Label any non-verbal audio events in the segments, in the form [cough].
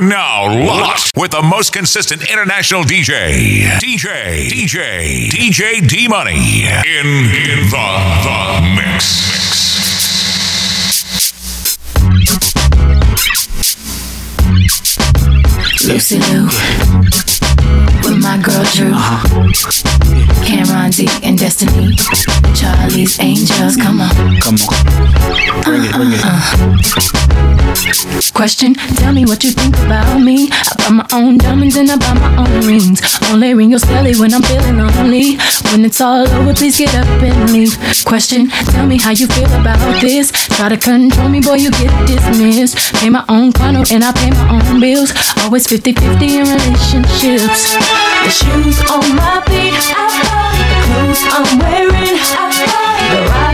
Now locked with the most consistent international DJ, DJ, DJ, DJ D Money in, in the, the mix. Lucy Liu with my girl Drew, uh-huh. Cameron D and Destiny, Charlie's Angels. Come on. Come on. Bring it, bring it. Uh-huh. Question, tell me what you think about me. I buy my own diamonds and I buy my own rings. Only ring your celly when I'm feeling lonely. When it's all over, please get up and leave. Question, tell me how you feel about this. Try to control me, boy, you get dismissed. Pay my own condo and I pay my own bills. Always 50 50 in relationships. The shoes on my feet, I bought the clothes I'm wearing. I bought the rock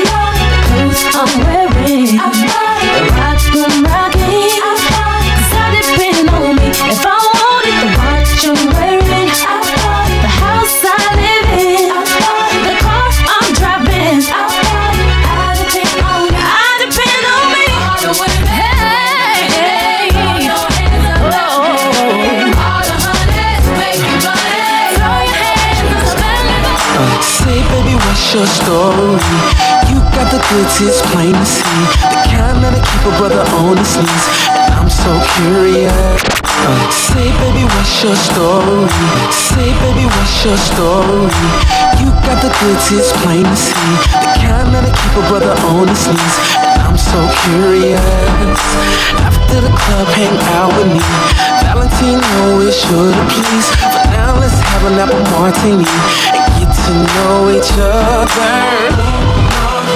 it's plain to see. The kind that'll keep a brother on his knees. And I'm so curious. Uh, say, baby, what's your story? Say, baby, what's your story? You got the goods, it's plain to see. The kind that'll keep a brother on his knees. And I'm so curious. After the club, hang out with me. Valentino is sure to please. For now, let's have an apple martini and get to know each other.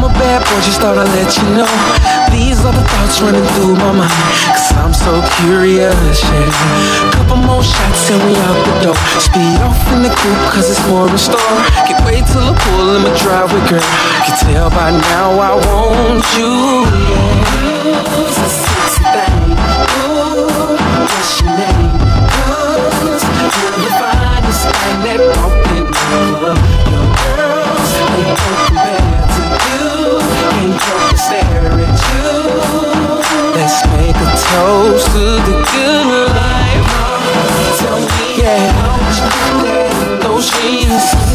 Ooh. I'm a bad boy, just thought I'd let you know. These are the thoughts running through my mind. Cause I'm so curious, yeah. Couple more shots and we out the door. Speed off in the coupe, cause it's more in store. Can't wait till I pull in my driveway, girl. Can tell by now I want you, yeah. A sexy thing. Ooh, what's your name? Cause you're the finest thing that walked in. Your girls, they don't compare a toast to the good life. Yeah?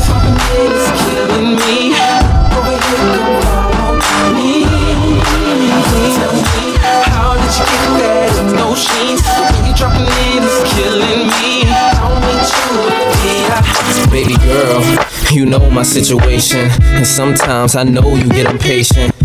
Popping it is killing me. How did you get that you dropping it is killing me. Want you. Baby girl, you know my situation. And sometimes I know you get impatient.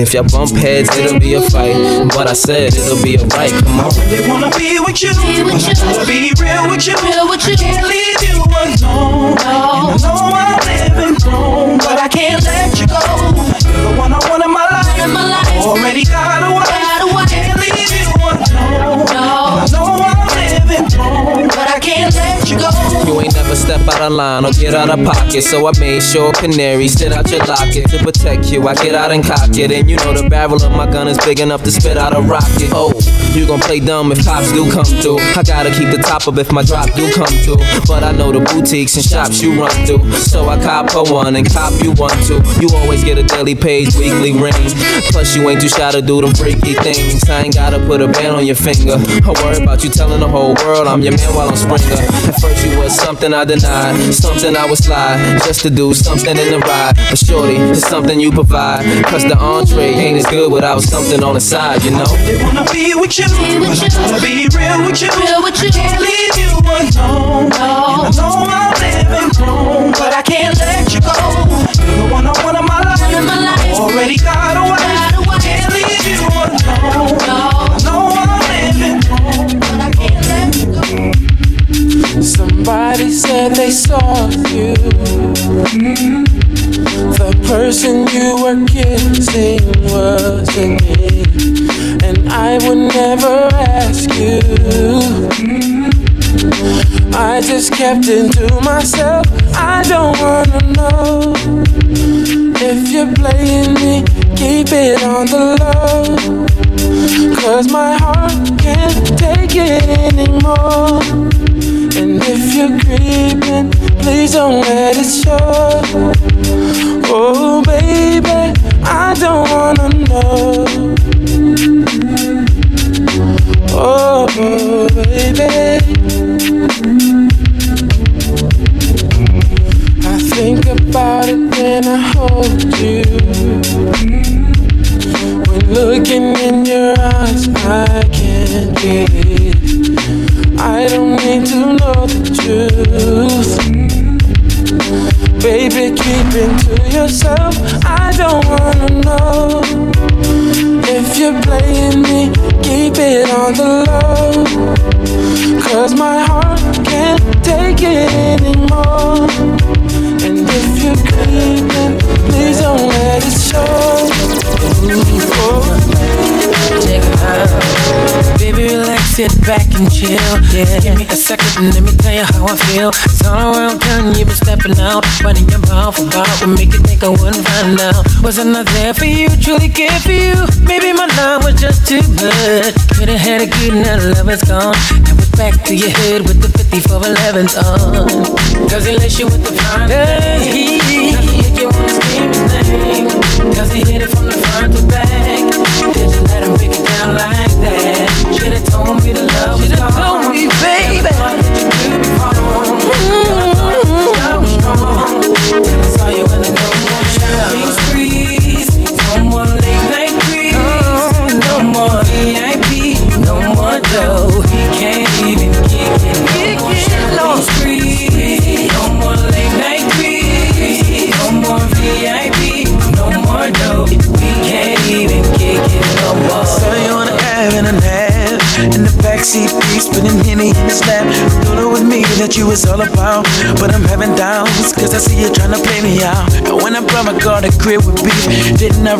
if y'all bump heads, it'll be a fight. But I said it'll be alright. Come on. I really wanna be with you. Be with you. I wanna be real with you. Real with you. I can't leave you alone. No. And I know I'm living wrong, but I step out of line or get out of pocket. So I made sure canary sit out your locket to protect you. I get out and cock it. And you know the barrel of my gun is big enough to spit out a rocket. Oh, you gon' play dumb if cops do come through. I gotta keep the top up if my drop do come through. But I know the boutiques and shops you run through. So I cop for one and cop you one too. You always get a daily page, weekly ring. Plus you ain't too shy to do them freaky things. I ain't gotta put a band on your finger. I worry about you telling the whole world I'm your man while I'm Springer. At first you was something I denied, something I would slide just to do something in the ride. But shorty, it's something you provide. Cause the entree ain't as good without something on the side, you know? I really wanna be with you, but I gotta be real with you. I can't leave you alone. And I know I'm living wrong, but I can't it on the low. Cause my heart can't take it anymore. And if you're creeping, please don't let it show. Oh, baby, I don't wanna know. Oh, baby. I think about it when I hold in your eyes, I can't breathe. I don't need to know the truth. Baby, keep it to yourself. I don't wanna know if you're playing me. Keep it on the low. Cause my heart can't take it anymore. And if you're creeping, please don't let it show. Check Baby, relax, sit back and chill. Yeah. Give me a second and let me tell you how I feel. It's all around town, you've been stepping out. Running your mouth about what make you think I wouldn't find out. Wasn't I there for you, truly care for you? Maybe my love was just too much. Could've had a good night, love is gone. Now it's back to your head with the 5411s on. Cause he let you with the fine thing.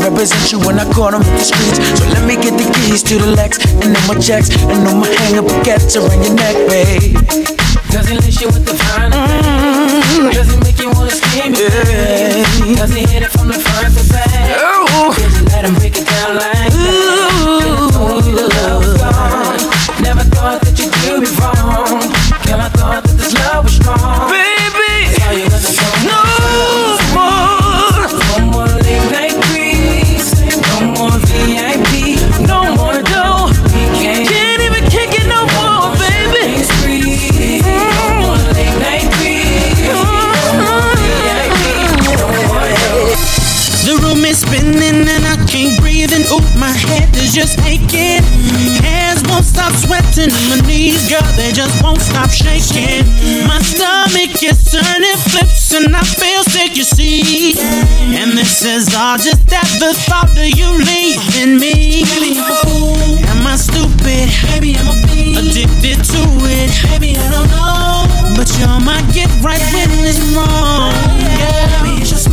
Represent you when I caught him in the streets So let me get the keys to the Lex And then my checks And no more hang up baguettes around your neck, babe Does he let you with the fine thing? Does he make you wanna scream it? Yeah. Does he hit it from the front to back? Did you let him break it down like sweating, my knees, girl, they just won't stop shaking. My stomach is turning flips and I feel sick, you see. And this is all just at the thought of you leaving me. Am a fool. Am I stupid? Maybe I'm a addicted to it. Maybe I don't know. But you're my get right when it's wrong. Yeah. Maybe it's your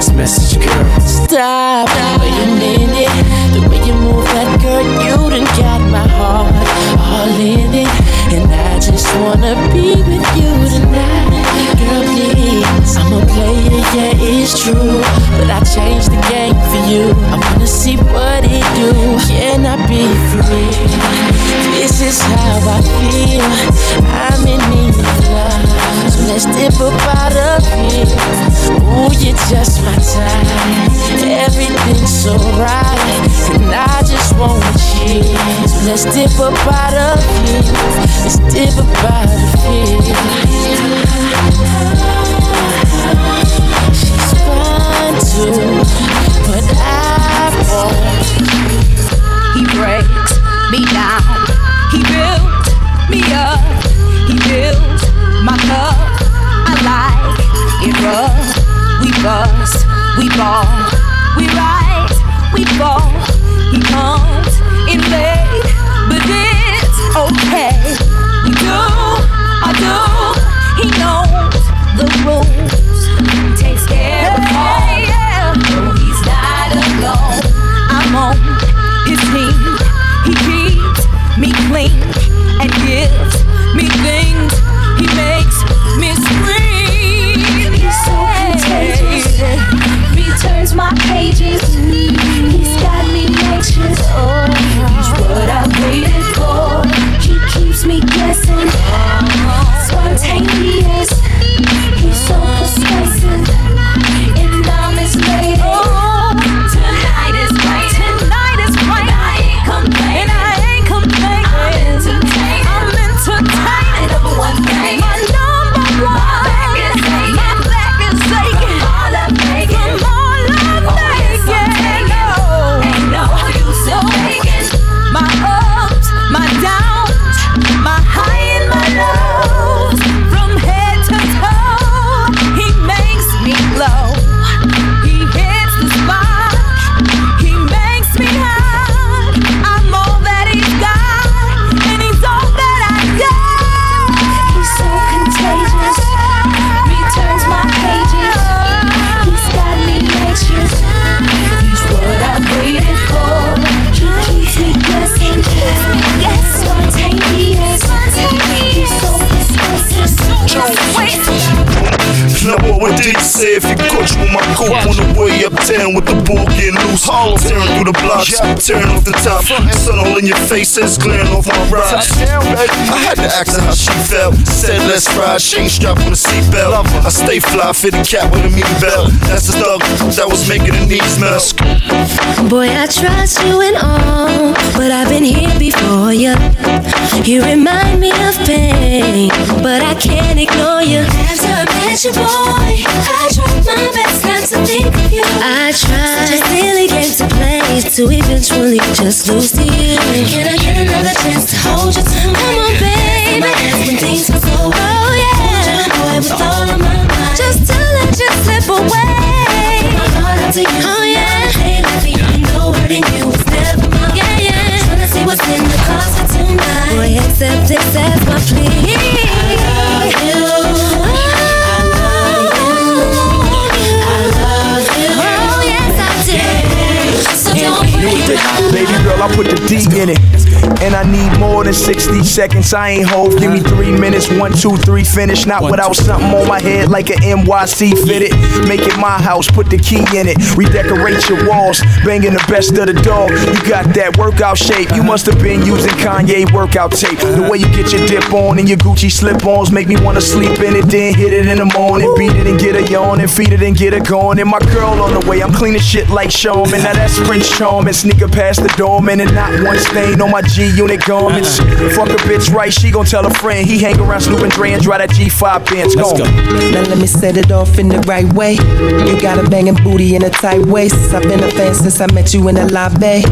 Christmas. me down. He built me up. He built my cup. I like it rough. We bust, we fall. we rise, we fall. He comes in late, but it's okay. We do, I do. He knows the rules. Town with the bull getting loose. Tearing through the blocks, tearing off the top. Sun all in your face, it's glaring off my rocks. I had to ask her how she felt. Said let's ride, she ain't strapped with a seatbelt. I stay fly, fit a cat with a mean belt. That's the thug that was making the knees melt. Boy, I trust you and all, but I've been here before you. You remind me of pain, but I can't ignore you. As I met you, boy, I tried my best not think of you. I tried, just really came to play to eventually just lose to you. Can I get another chance to hold you? Come on, baby. When things go so oh yeah, boy, with all of my mind, just to let you slip away. My heart out to you. Oh yeah, I know hurting you was never mine. Yeah, yeah. Tryna see what's in the closet tonight. Boy, accept this as my plea. I love you. Baby girl, I put the D in it. And I need more than 60 seconds. I ain't hold. Give me three minutes. One, two, three, finish. Not without something on my head like an NYC fitted. Make it my house. Put the key in it. Redecorate your walls. Banging the best of the dog. You got that workout shape. You must have been using Kanye workout tape. The way you get your dip on and your Gucci slip ons make me wanna sleep in it. Then hit it in the morning. Beat it and get a yawn and feed it and get it going. And my girl on the way. I'm cleaning shit like Showman. Now that's Prince Charming. Sneaker past the doorman and not one stain on my G unit garments. Uh-uh. Fuck a bitch right, she gon' tell a friend. He hang around Snoop and Dre and drive that G5 Benz. Go. Now let me set it off in the right way. You got a banging booty in a tight waist. I've been a fan since I met you in the lobby.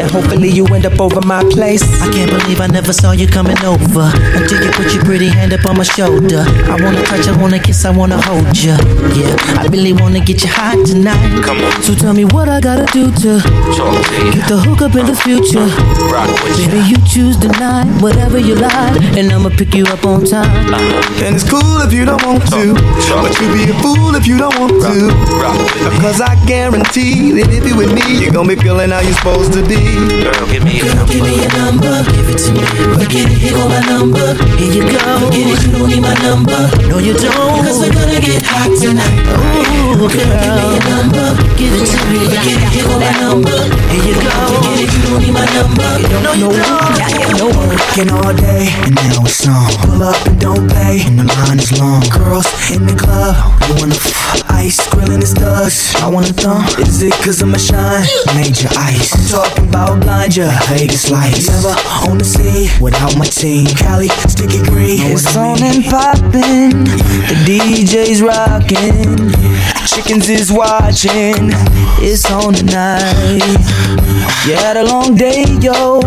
And hopefully you end up over my place. I can't believe I never saw you coming over until you put your pretty hand up on my shoulder. I wanna touch, I wanna kiss, I wanna hold you. Yeah, I really wanna get you hot tonight. Come on. So tell me what I gotta do to Talk to you. Get the hook up in the future. Rock with you. Baby, you choose tonight, whatever you like, and I'ma pick you up on time. And it's cool if you don't want to. But you be a fool if you don't want to. Rock with me. Cause I guarantee that if you with me, you're gonna be feeling how you're supposed to be. Girl, give me your Give me your number, give it to me. Forget it, here go my number. Here you go. Forget it, you don't need my number. No, you don't. Cause we're gonna get hot tonight. Ooh, girl. Give me your number, give it to me. Forget it, here go my number. Here you go. You don't need my number. No, you don't. No working all day, and now it's on. Pull up and don't pay, and the line is long. Girls in the club, you wanna f- ice, grilling his thugs. I wanna thumb. Is it cause I'm a shine? Major ice. I'm talking about blind ya, Vegas lights. Never on the scene without my team. Cali, sticky green. It's on and poppin'. The DJ's rockin'. Chickens is watching. It's on tonight. You had a long day, yo.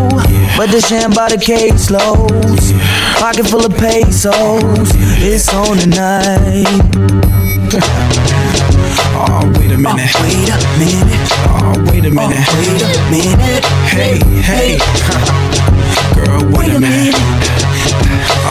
But the sham by the case loads. Pocket full of pesos. It's on tonight. [laughs] oh, wait a minute. wait a minute. Oh, wait a minute. Oh, oh, wait a minute. Hey, hey. [laughs] Girl, wait, a minute.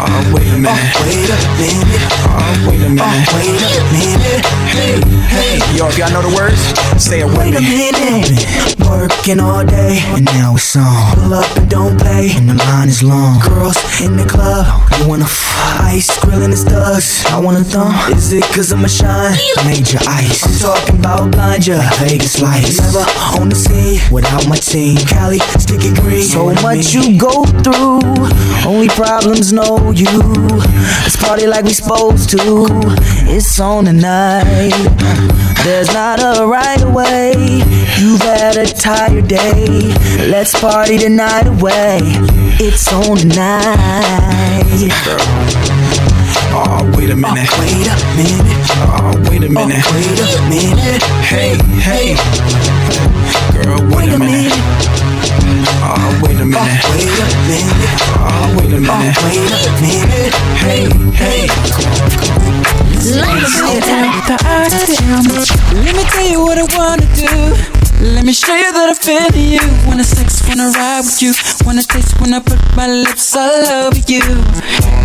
Oh, wait a minute. Uh, wait a minute. Oh, wait a uh, minute. wait a minute. Hey, hey. Yo, if y'all know the words, say it with Wait a me. minute. Working all day, and now it's on. Pull up and don't pay, and the line is long. Girls in the club, you wanna f- ice, grilling his thugs. I wanna thumb. Is it cause I'm a shine? Major ice. I'm talking about blind ya, Vegas lights. Never on the scene without my team. Cali, sticky green. So much you go through, only problems know you. Let's party like we supposed to. It's on tonight. There's not a right way. You've had a tired day. Let's party the night away. It's on tonight. Oh, wait a minute. Oh, wait a minute. Oh, wait a minute. wait a minute. Hey, hey. Girl, wait, a minute. Oh, wait a minute. Oh, wait a minute. Oh, wait a minute. wait a minute. Hey, hey. Let me tell you what I wanna do. Let me show you that I feel you. Wanna sex, wanna ride with you. Wanna taste when I put my lips all over you.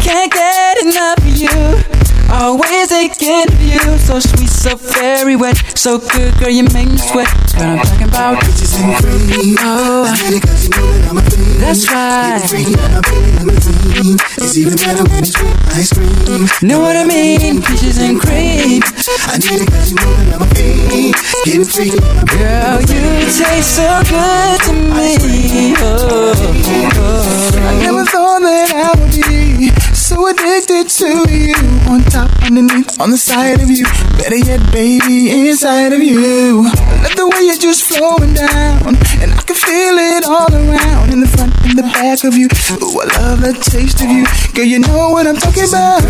Can't get enough of you. Always thinking of you, so sweet, so very wet, so good, girl, you make me sweat. That's what I'm talking about. Bitches and cream. Oh, I did it cause you know that I'm a fiend. That's right. Get free, I'm feeling limousine. It's even better when it's with ice cream. know what I mean? Peaches and cream. I need it cause you know that I'm a fiend. Getting free, Girl, you taste so good to me. Oh, oh, oh. I never thought that I would be so addicted to you. On top, underneath, on the side of you. Better yet, baby, inside of you. I love the way you're just flowing down. And I can feel it all around. In the front, and the back of you. Ooh, I love the taste of you. Girl, you know what I'm talking about.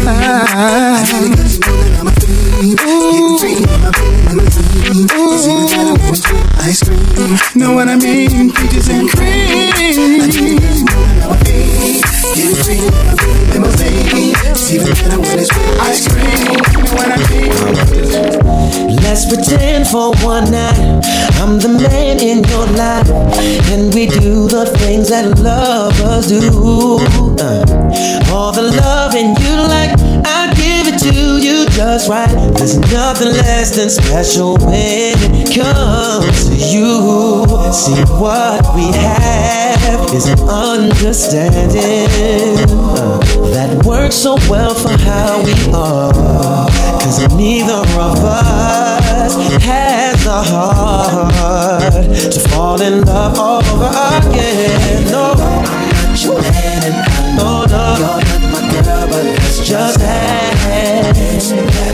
Ice cream. Know what I mean? Peaches and cream. I better when ice cream. Know what I mean? Let's pretend for one night I'm the man in your life, and we do the things that lovers do. Uh, all the loving you like, I give to you just right. There's nothing less than special when it comes to you. See what we have is an understanding that works so well for how we are. Cause neither of us has the heart to fall in love over again. No, no, no, you're not my girl, but let's just have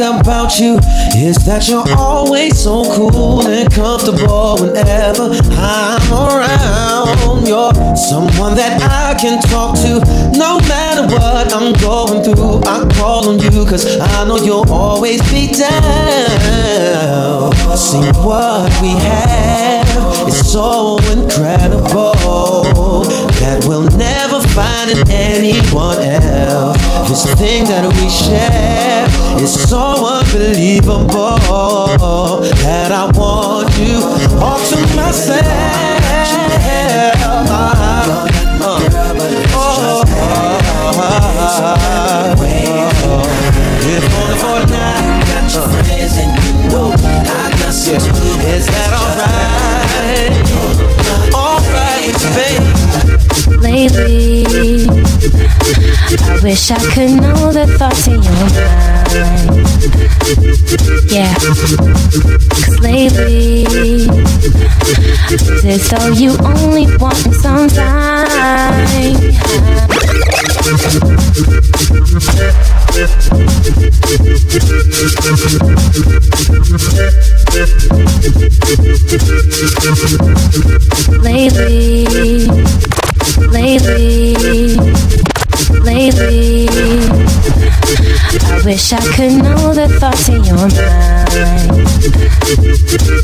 about you is that you're always so cool and comfortable whenever I'm around. You're someone that I can talk to no matter what I'm going through. I call on you cause I know you'll always be down. See what we have is so incredible that we'll never find in anyone else. This thing that we share is so unbelievable that I want you all to myself. Only for your friends Lately, I wish I could know the thoughts in your mind. Yeah, cause lately, it's as though you only want some time. Lately, lately, lately, I wish I could know the thoughts in your mind.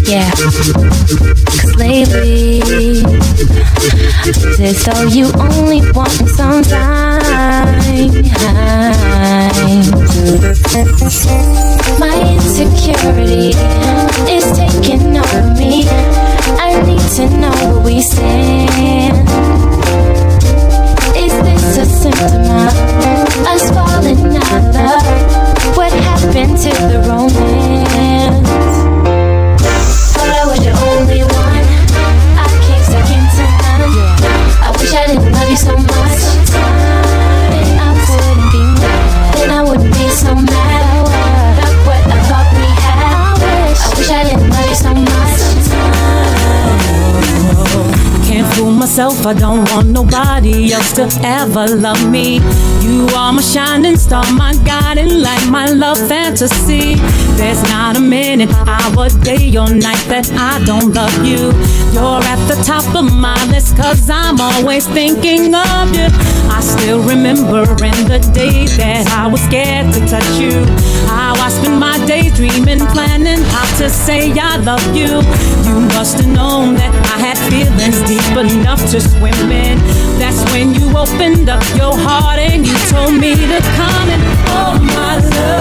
Yeah, cause lately, it's as though you only want some time. My insecurity is taking over me. I need to know where we stand. Is this a symptom of us falling out of love? What happened to the romance? Thought I was only one. I second to. I wish I didn't love you so much. Myself, I don't want nobody else to ever love me. You are my shining star, my guiding light, my love fantasy. There's not a minute, hour, day, or night that I don't love you. You're at the top of my list, cause I'm always thinking of you. I still remember in the day that I was scared to touch you. How I spent my day dreaming, planning how to say I love you. You must have known that I had feelings deep enough to swim in. That's when you opened up your heart and you told me to come and oh my love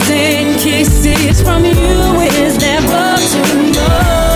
thousand kisses from you is never too much.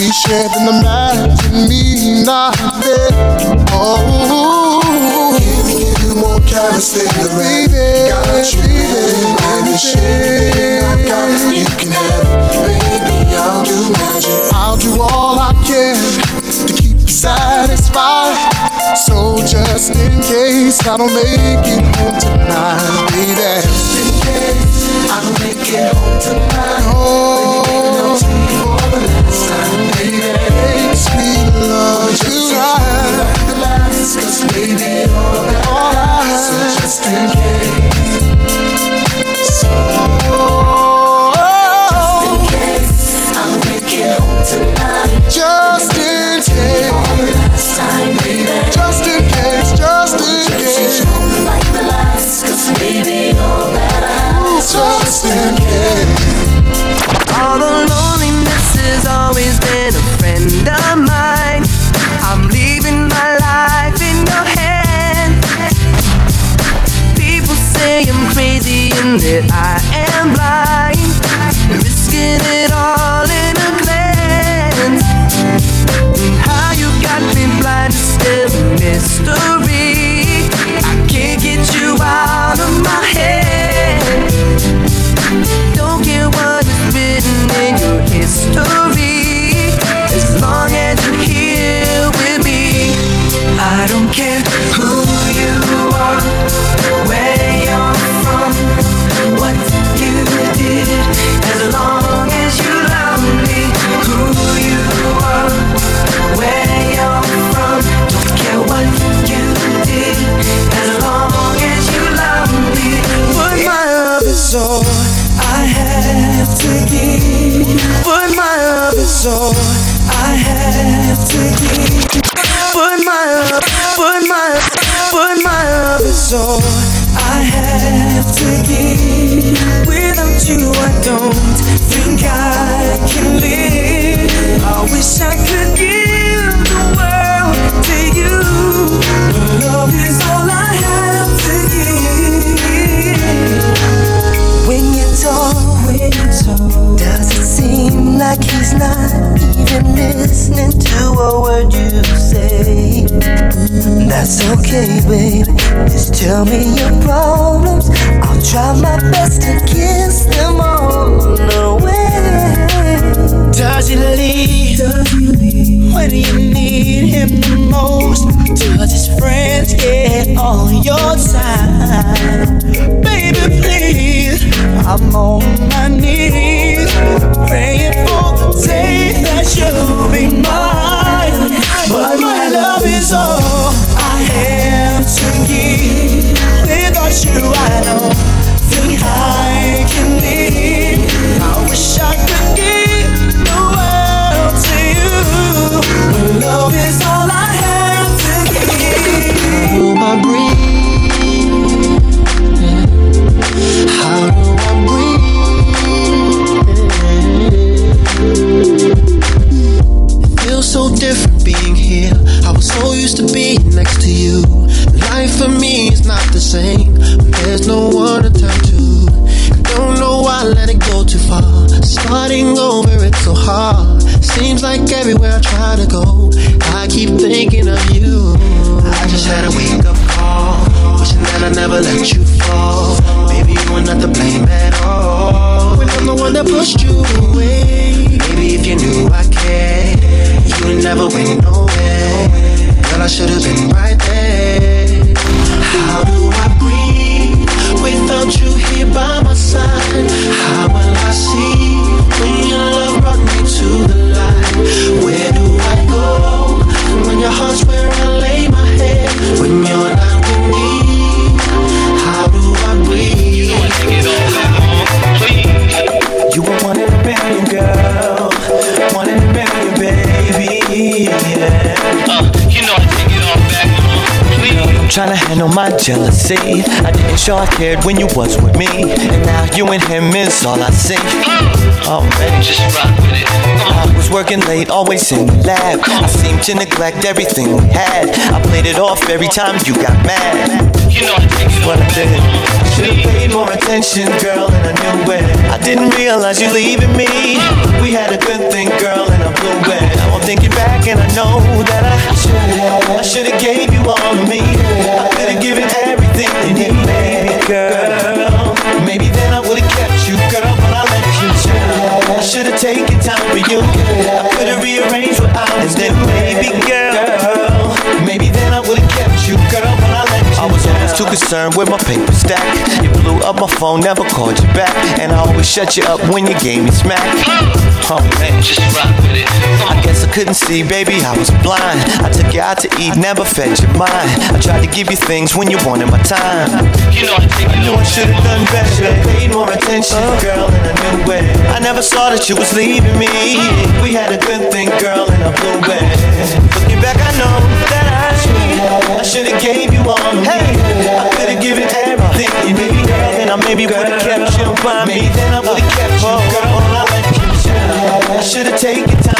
We shared the magic, oh. me not there. Oh, can we get more careless than the rain? Got you, baby, shit. I got it, you can have it. Baby, I'll do magic. I'll do all I can to keep you satisfied. So just in case I don't make it home tonight, baby. Just in case I don't make it home tonight. Oh. love tonight. Cause maybe you're alright. So just in case. So oh, oh, just in case I'm making home tonight. Just in case. One last time, baby. Just in case. Just in case. Like the last, cause maybe you're better. Just in case. Although loneliness has always been a friend I I have to give. But my love is all I have to give. But my love, but my, but my love is all I have to give. Without you, I don't think I can live. I wish I could give the world to you. But love is all I does it seem like he's not even listening to a word you say? That's okay, baby. Just tell me your problems. I'll try my best to kiss them all away. Does he leave? Does he leave? When you need him the most? Does his friends get on your side? Baby, please, I'm on my knees, praying for the day that you'll be mine. But my love is all I have to give. Without you, I don't think I can live. I wish I could give But love is all I have to give. Oh, my breathe. How do I breathe? It feels so different being here. I was so used to being next to you. Life for me is not the same. There's no one to turn to. I don't know why I let it go too far. Starting over, it's so hard. Seems like everywhere I try to go, I keep thinking of you. I just had a wake up call, wishing that I never let you fall. Maybe you were not to blame at all. When I'm the one that pushed you away. Maybe if you knew I cared, you would never went nowhere. Girl, I should handle my jealousy. I didn't show I cared when you was with me, and now you and him is all I see. Oh man, just rock with it. I was working late, always in the lab. I seemed to neglect everything we had. I played it off every time you got mad. You know I what I did. Should've paid more attention, girl, and I knew it. I didn't realize you leaving me. We had a good thing, girl, and I blew it. Now I'm thinking back, and I know that I should've. I should've gave you all of me. I could've given everything you need, baby girl. Maybe then I would've kept you, girl, but I let you chill. I should've taken time for you. I could've rearranged what I was doing, baby girl. Maybe then I would've kept you, girl, but I let you I was always too concerned with my paper stack. You blew up my phone, never called you back. And I always shut you up when you gave me smack. Oh man, just rock with it. I guess I couldn't see, baby, I was blind. I took you out to eat, never fed your mind. I tried to give you things when you wanted my time. You know I think I knew I should've done better. Paid more attention, girl, and I knew it. I never saw that you was leaving me. We had a good thing, girl, and I blew it. Looking back, I know that I I should've gave you all me. I could've given everything you girl. Then I maybe would've kept you by me. Then I would've kept you, girl. And I. I should've taken time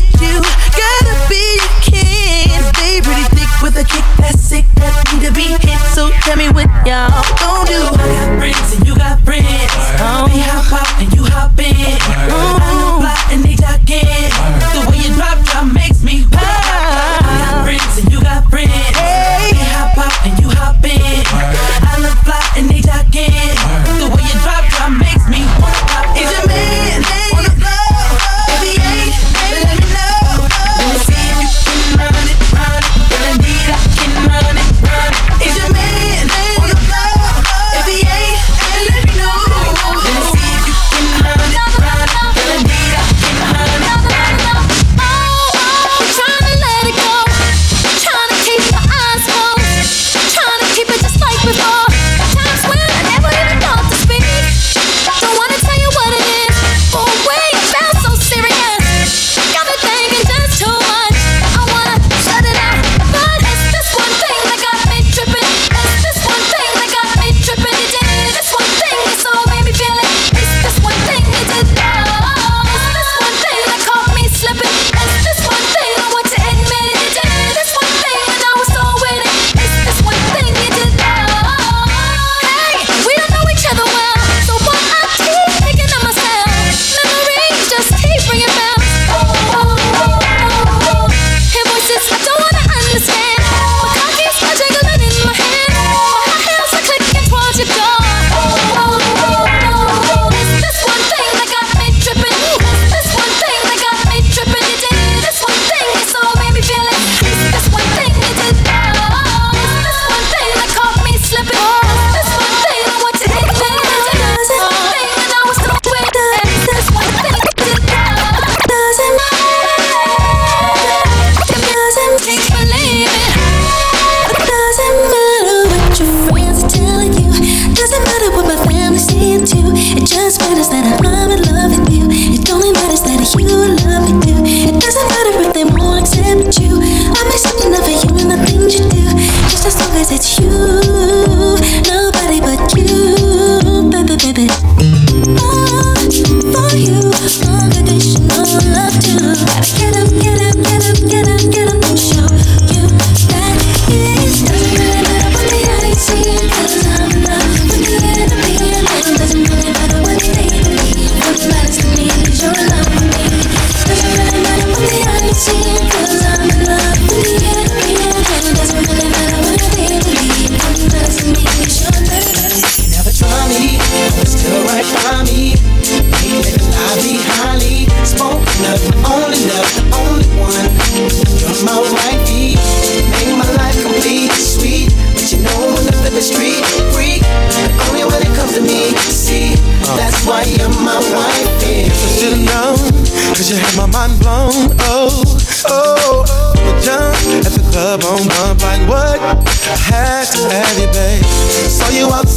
to be hit, so tell me what y'all gon' do. I got friends and you got friends. Right. We hop out and you hop in. Right. Ooh. I know fly and they jock in. Right. The way you drop drop makes me wild. I got friends and you got friends.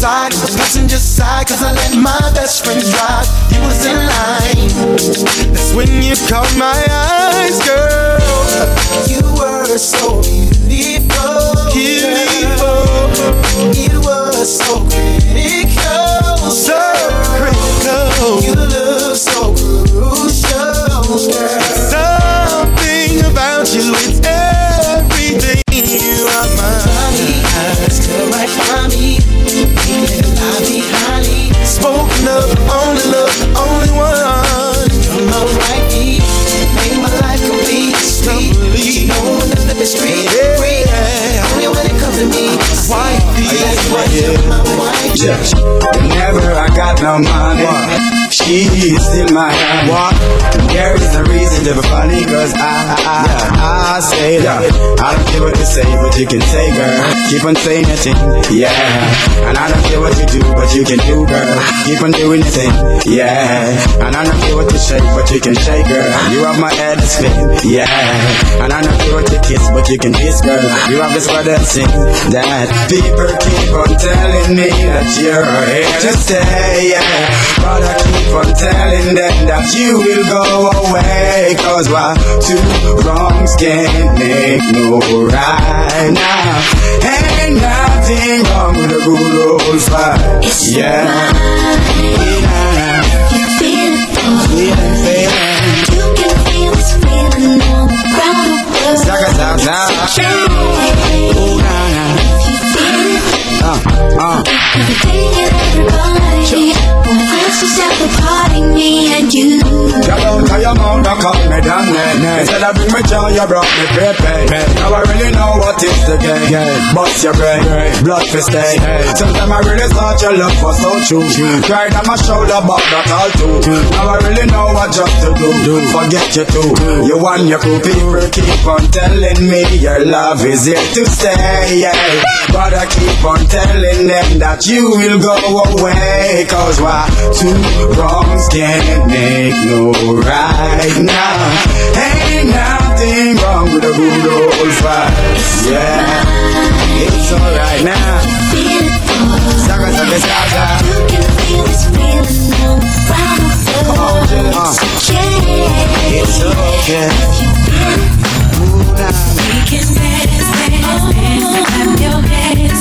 side, the passenger side, cause I let my best friend drive. He was in line. That's when you caught my eyes, girl. You were so beautiful. Beautiful. It was so critical. So critical. You look so crucial, girl. Something about you, it's everything you are mine. Open up, only love, only one. You're my right knee, made my life complete. Sweet, you know I'm living the street. Yeah. Free, yeah. only when it comes to me. Wifey, oh, that's why yeah. you're my wife. Yeah. Whenever I got no money. Why? She's still my What? There is a reason to be funny, cause I, I, I, I say that. I don't care what you say, but you can say, girl. Keep on saying your thing, yeah. And I don't care what you do, but you can do, girl. Keep on doing your thing, yeah. And I don't care what you shake, but you can shake, girl. You have my head to spin, yeah. And I don't care what you kiss, but you can kiss, girl. You have this word that sing that people keep on telling me that you're here to stay, yeah. But I keep on telling them that you will go away. Cause why two wrongs can't make no right now. Ain't nothing wrong with a good old fight. Yeah. Feeling, feeling. You can feel this feeling all around the world. Zaga, zaga, zaga. Oh, nah, nah. Uh, uh. Every day and everybody. Let's just a party, me and you. Don't tell your mouth to cut me down Instead of bring me joy, you brought me prepaid Now I really know what is the game Bust your brain, blood for stay Sometimes I really thought your love was so true Cried on my shoulder, but that all too Now I really know what just to do Forget you too You want your crew People keep on telling me Your love is here to stay yeah. But I keep on telling them That you will go away Cause why two wrongs can't make no right now. Ain't nothing wrong with a good old fight. Yeah, it's alright now. Saga, saga, saga. Feeling around the world. It's okay. It's okay. We can dance, dance, dance. Clap your hands,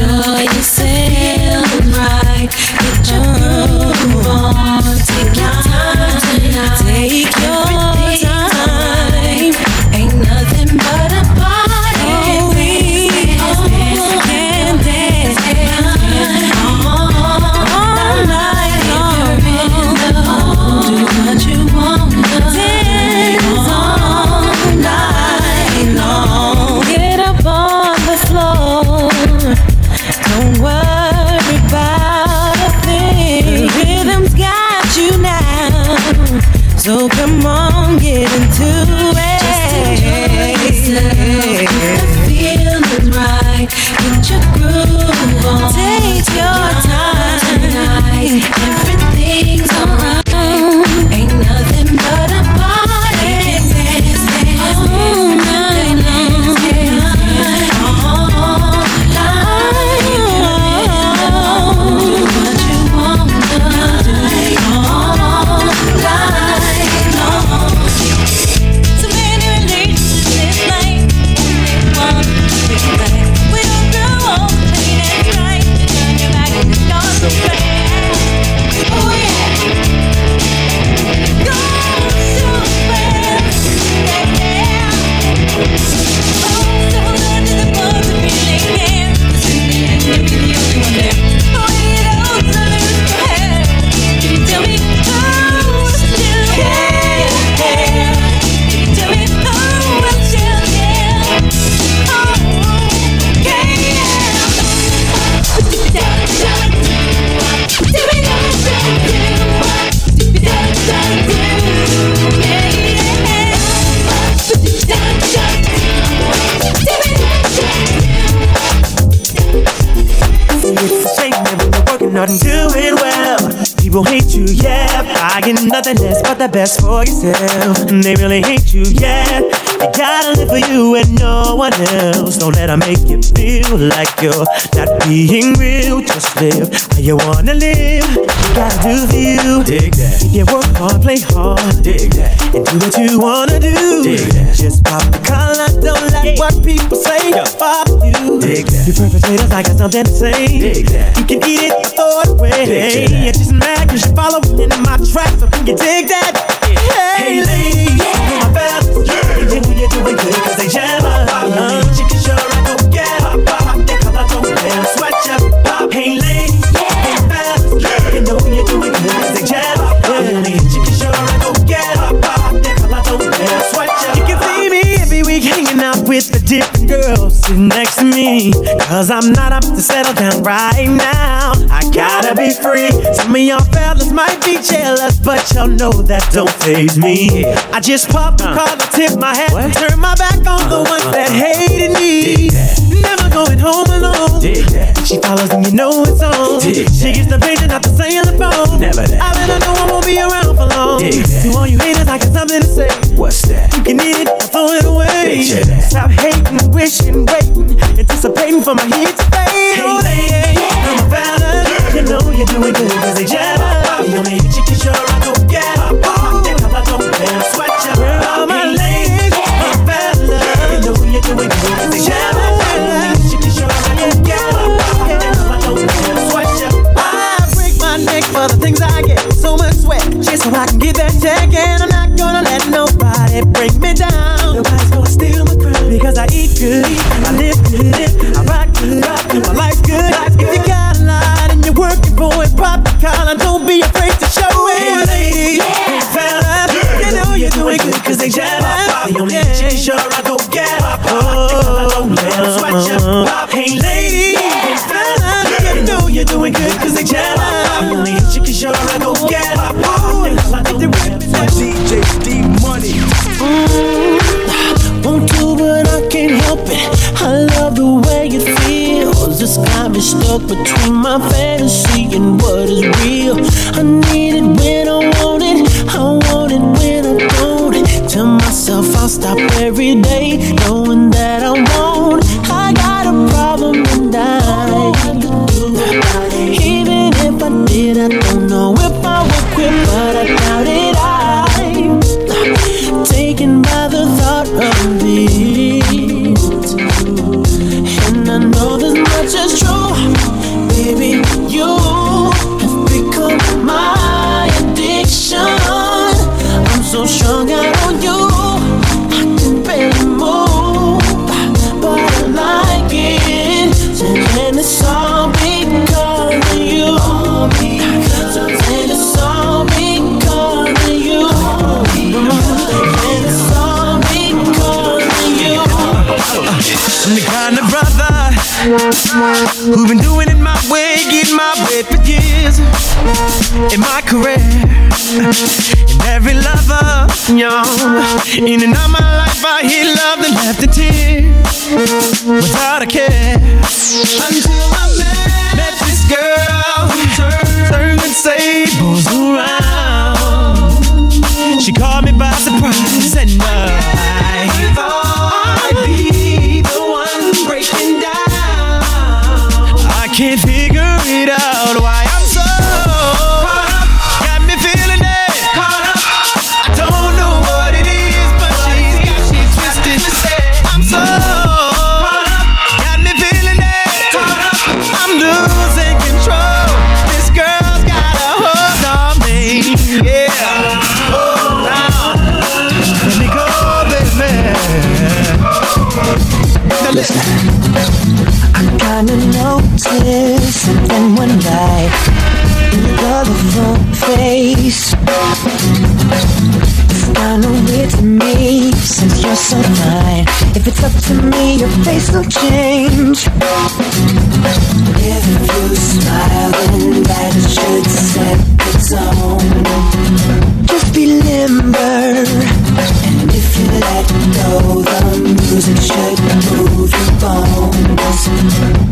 best for yourself. And they really hate you, yeah. You gotta live for you and no one else. Don't let them make you feel like you're not being real. Just live how you wanna live. You gotta do for you. Dig that. You work hard, play hard. Dig that. And do what you wanna do. Dig that. Just pop the collar. Don't let what people say fuck you. Dig that. You perpetrators, I got something to say. Dig that. You can the different girls sitting next to me. Cause I'm not up to settle down right now. I gotta be free. Some of y'all fellas might be jealous, but y'all know that don't phase me. I just pop the collar, tip my hat, and turn my back on the ones that hated me. Never going home alone. She follows and you know it's on. She gets the page not the say on the phone. Never that. I let her know I won't be around for long. To all you haters, I got something to say. What's that? You can eat it throw it away. Stop hating, wishing, waiting, anticipating for my hit to fade. Hey, oh, lady, I'm a fella. You know you're doing good cause they jealous. You only hit you cause you're a go get up. They come don't wear a sweatshirt. All my ladies, I'm a fella. You know you're doing good cause they jealous. I can get that check. And I'm not gonna let nobody break me down. Nobody's gonna steal my crown because I eat good, I live good, I rock good, my life's good. If you got a lot and you're working for it, pop the collar, don't be afraid to show it. Lady, hey fella, you know you're doing good cause they jealous. The only chicken sure I go get Oh. oh hey lady, hey fella, you know you're doing good cause they. The only chicken sure I stuck between my fantasy and what is real. I need it when I want it. I want it when I don't. Tell myself I'll stop every day, knowing that I won't. I got a problem and I. Even if I did, I don't know if I would quit, but I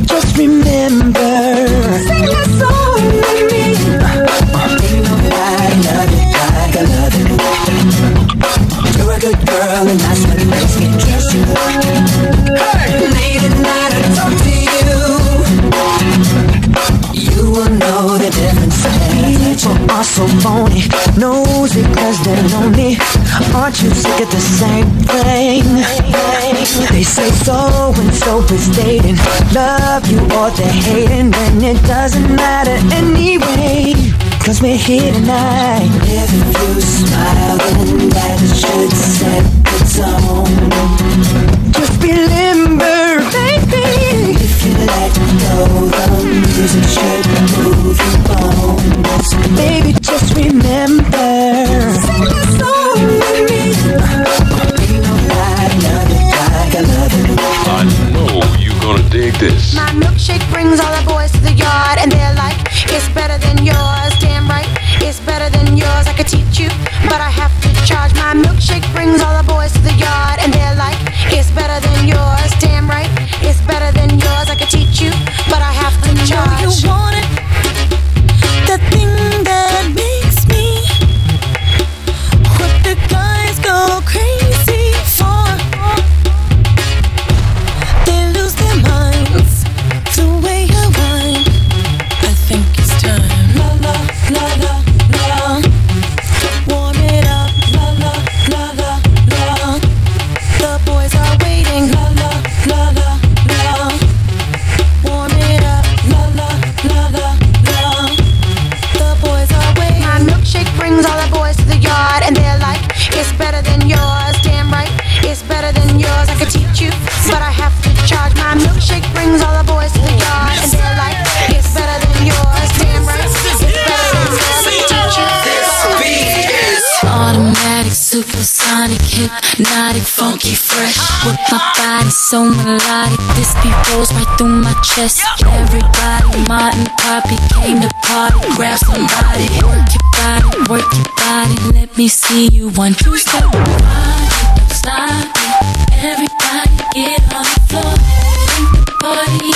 Just remember. We're here tonight. If you smile, then that should set the tone. Just remember, baby. If you let go, the music should move your bones. Baby, just remember. Sing the song with me. Ain't nobody nothing like I love. I know you're gonna dig this. My milkshake brings all could teach you, but I have funky, fresh. With my body so melodic, this beat rolls right through my chest. Everybody, Martin Poppy came to party. Grab somebody, work your body, work your body. Let me see you one two step. Body, it. Everybody, get on the floor. Party.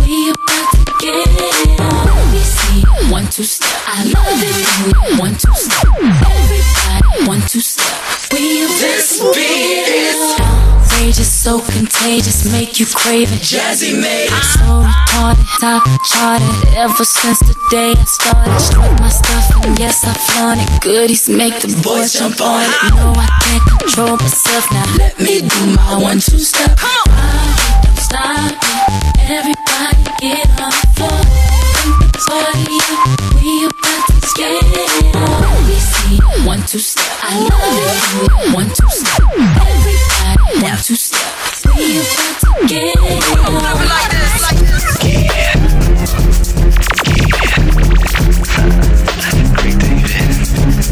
We about to get it on. Let me see one two step. I love it. One two step. Everybody, one two step. Beat is on. Outrageous, so contagious, make you crave it. Jazze made it. So retarded, top charted. Ever since the day I started, struck my stuff, and yes, I flaunt it. Goodies make the boys jump on it. No, I can't control myself now. Let me do my one two step. Body, don't stop it. Everybody get on the floor.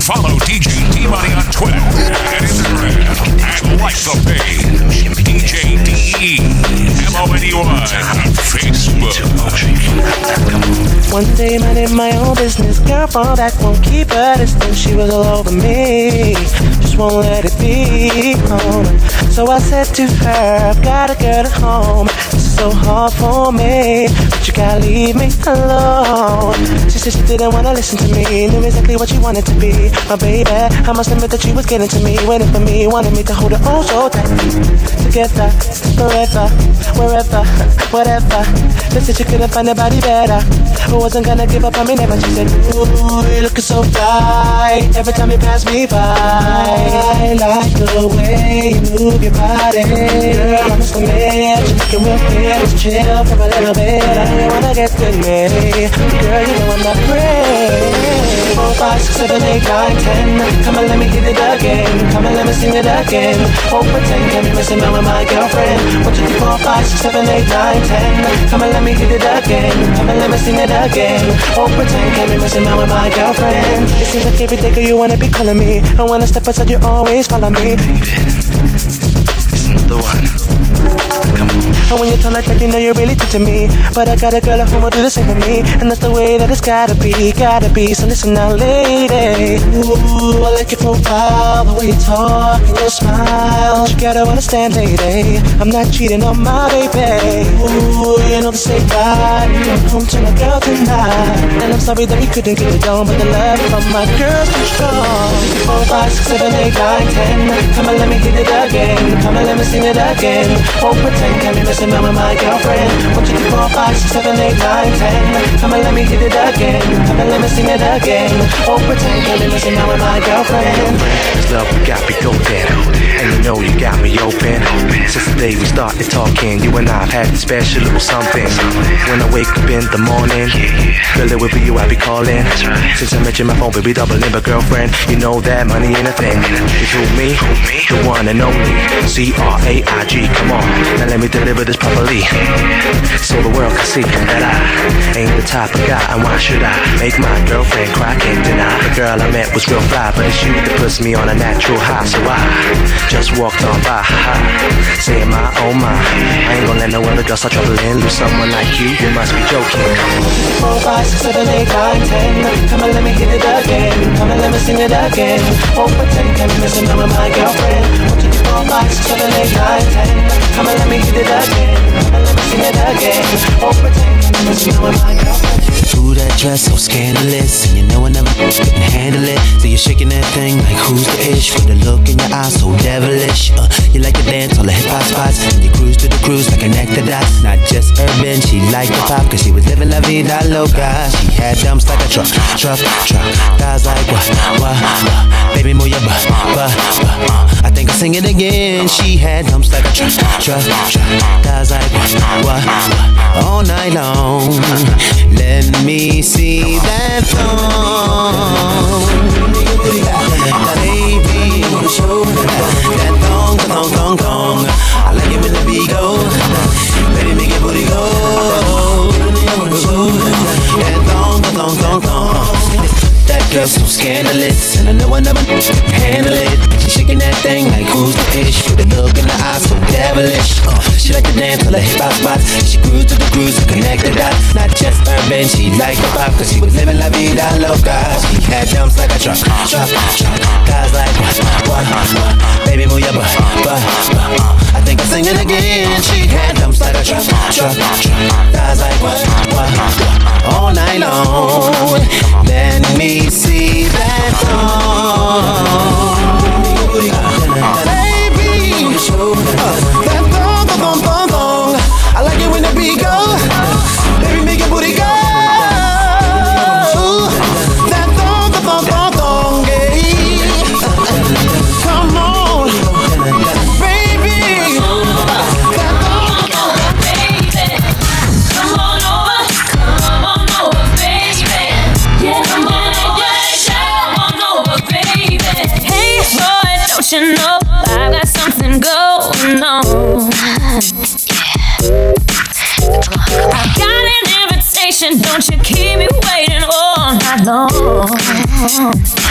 Follow DJ D Money on Twitter like the page DJ D M O N E Y on Facebook. One day, minding my own business, girl fall back, won't keep her distance. She was all over me, just won't let it be. So I said to her, I've got a girl at home. So hard for me, but you gotta leave me alone. She said she didn't wanna listen to me, knew exactly what she wanted to be. My baby, I must admit that she was getting to me, waiting for me, wanted me to hold her oh so tight. Together, forever, wherever, whatever. They said she couldn't find nobody better. I wasn't gonna give up on me never. She said, Ooh, you're looking so fly. Every time you pass me by, I like the way you move your body. Girl, I'm just a man. You're looking real good. Let's chill for a little bit. I don't wanna get with me. Girl, you know I'm not afraid. Four, five, six, seven, eight, nine, ten. Come on, let me hit it again. Come on, let me sing it again. Oh, pretend can be messing around with my girlfriend. One, two, three, four, five, six, seven, eight, nine, ten. Come on, let me hit it again. Come on, let me sing it again. Oh, pretend can be messing around with my girlfriend. It seems like every day girl, you wanna be calling me. I wanna step outside, you always follow me. The one. And when you talk like that, you know you're really teaching me. But I got a girl home who'll do the same for me. And that's the way that it's gotta be, gotta be. So listen now, lady. Ooh, I like your profile, the way you talk and your smile. You gotta understand, lady. I'm not cheating on my baby. Ooh, you know the same vibe. Come home to my girl tonight. And I'm sorry that we couldn't get it done, but the love from my girl's too strong. Four, five, six, seven, eight, nine, ten. Come on, let me hit it again. Come on, let me sing it again. Oh, pretend can be messing around with my girlfriend. One, two, three, four, five, six, seven, eight, nine, ten. Come and let me hit it again. Come and let me sing it again. Oh, pretend, come and listen now with my girlfriend. Love we got me golden, and you know you got me open. Since the day we started talking, you and I've had this special little something. When I wake up in the morning, girl, it will be you I be calling. Since I mentioned my phone, baby, doubling, but girlfriend, you know that money ain't a thing. It's who me, the one and only C R A I G. Come on, now let me deliver this properly, so the world can see that I ain't the type of guy. And why should I make my girlfriend cry? Can't deny the girl I met was real fly, but it's you that puts me on a natural high. So I just walked on by, saying my oh my, I ain't gonna let no other girl start troubling. Lose someone like you, you must be joking. Four, five, six, seven, eight, nine, ten. Come and let me hit it again. Come and let me sing it again. Oh, pretend, come and listen now with my girlfriend. One, two, three, four, five, six, seven, eight, nine, ten. Come and let me hit it again. Come and let me sing it again. Oh, pretend, come and listen now with my girlfriend. Ooh, that dress so scandalous, and you know I never couldn't handle it. So you're shaking that thing like who's the ish? With a look in your eyes so devilish. Uh, you like to dance all the hip hop spots, and you cruise to the cruise like a nectar dots. Not just urban, she liked the pop, cause she was living la vida loca. She had dumps like a truck, truck, truck. Guys like what, what, what? Baby, move your butt, butt, butt. I think I'll sing it again. She had dumps like a truck, truck, truck. Guys like what, what, what? All night long. Let me see that thong. Baby, that thong, that thong, thong, thong. I like it when the beat go. Baby, make your booty go. That thong, that thong, thong, thong. That girl so scandalous, and I know I never handle it. She shaking that thing like who's the ish? With a look in the eyes so devilish. Uh, she like to dance till the hip hop spots. She cruise to the cruise and connect the dots. Not just urban, she like the pop, cause she was living la vida loca. She had jumps like a truck, truck, truck. Guys like what, what, what? Baby, move your butt, butt, butt. I think I'm singing again. She had jumps like a truck, truck, truck. Guys like what, what, what? All night long. Let me see that thong. Baby, uh, that thong, thong, thong, thong. I like it when the beat go. Oh,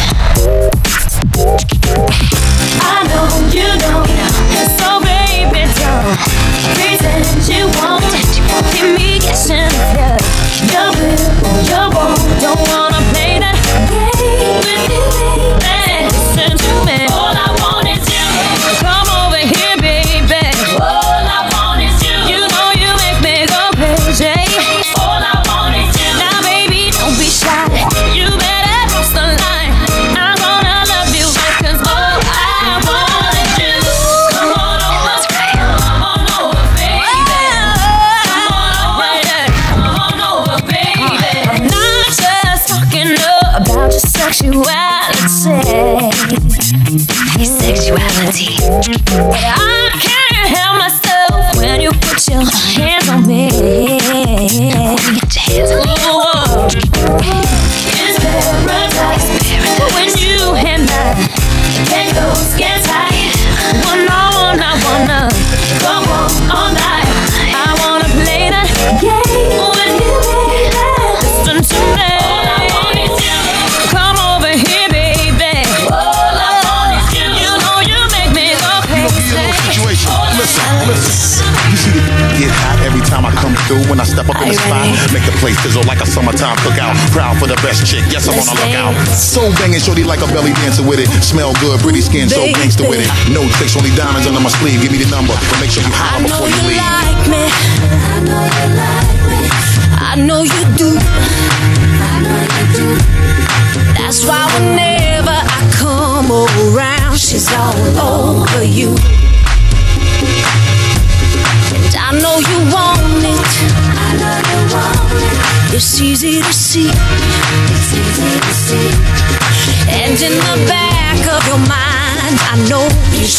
place sizzle like a summertime cookout. Proud for the best chick. Yes, I'm on the lookout. So banging, shorty like a belly dancer with it. Smell good, pretty skin, so gangster with it. No tricks, only diamonds under my sleeve. Give me the number, but make sure you holler before you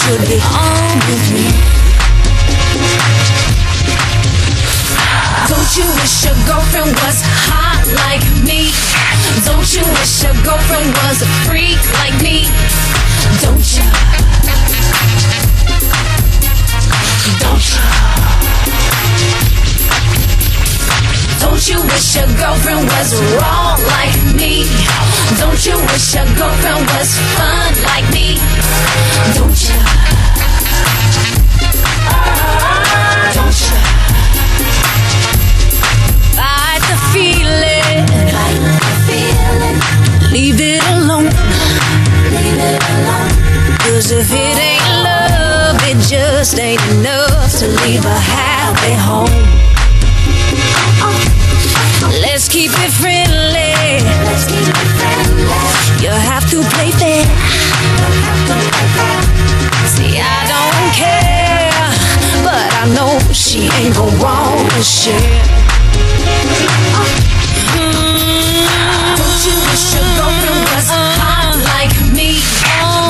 should be on with me. Don't you wish your girlfriend was hot like me? Don't you wish your girlfriend was a freak like me? Don't you? Don't you? You wish your girlfriend was wrong like me? Don't you wish your girlfriend was fun like me? Don't you? Don't you? Fight the feeling. Fight the feeling. Leave it alone. Leave it alone. Cause if it ain't love, it just ain't enough to leave a happy home. Keep it friendly. Let's keep it friendly. You have to play fair. See, I don't care, but I know she ain't gon' want to share. Mm. Don't you wish your girlfriend was hot like me?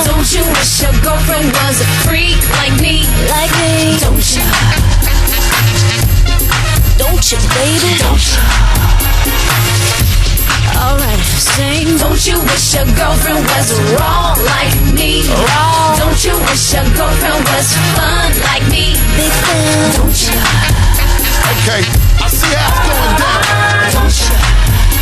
Don't you wish your girlfriend was a freak like me? Like me? Don't you? Don't you, baby? Don't you? Sing. Don't you wish your girlfriend was wrong like me? Wrong. Don't you wish your girlfriend was fun like me? Big fan. Don't you? Okay, I see how it's going down. Don't you?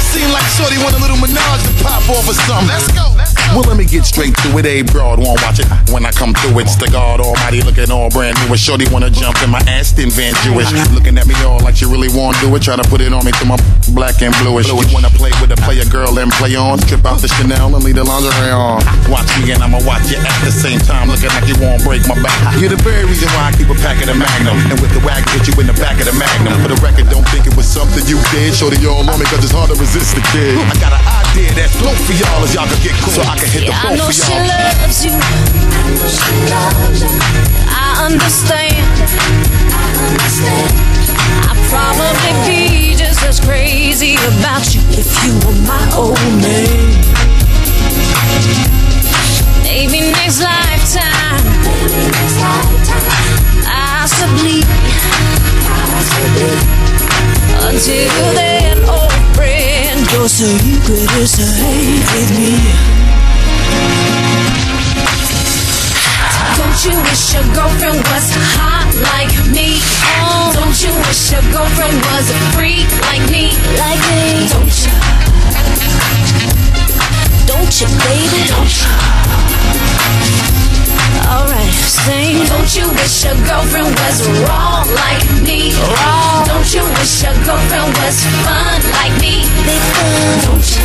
Seem like Shorty want a little menage to pop off or something. Let's go. Well, let me get straight to it. A broad won't watch it when I come through. It's the God Almighty looking all brand new. And Shorty wanna jump in my Aston Van Jewish. Looking at me all like she really wanna do it. Try to put it on me to my black and bluish. You wanna play with a player girl and play on. Strip out the Chanel and leave the lingerie on. Watch me and I'ma watch you at the same time. Looking like you won't break my back. You're the very reason why I keep a pack of the Magnum. And with the wagon, get you in the back of the Magnum. For the record, don't think it was something you did. Shorty all on me cause it's hard to resist the kid. I got an idea that's dope for y'all as y'all can get cool. So I can hit the Yeah, I know she loves you. I know she loves you. I understand. I understand. I'd probably be just as crazy about you if you were my old man. Maybe next lifetime. Maybe next lifetime. Possibly. Possibly. Until then, old friend, your secret is safe with me. Don't you wish your girlfriend was hot like me? Oh. Don't you wish your girlfriend was a freak like me? Like me? Don't you? Don't you, baby? Don't you? Alright, sing. Don't you wish your girlfriend was wrong like me? Wrong. Don't you wish your girlfriend was fun like me? Big fun. Don't you?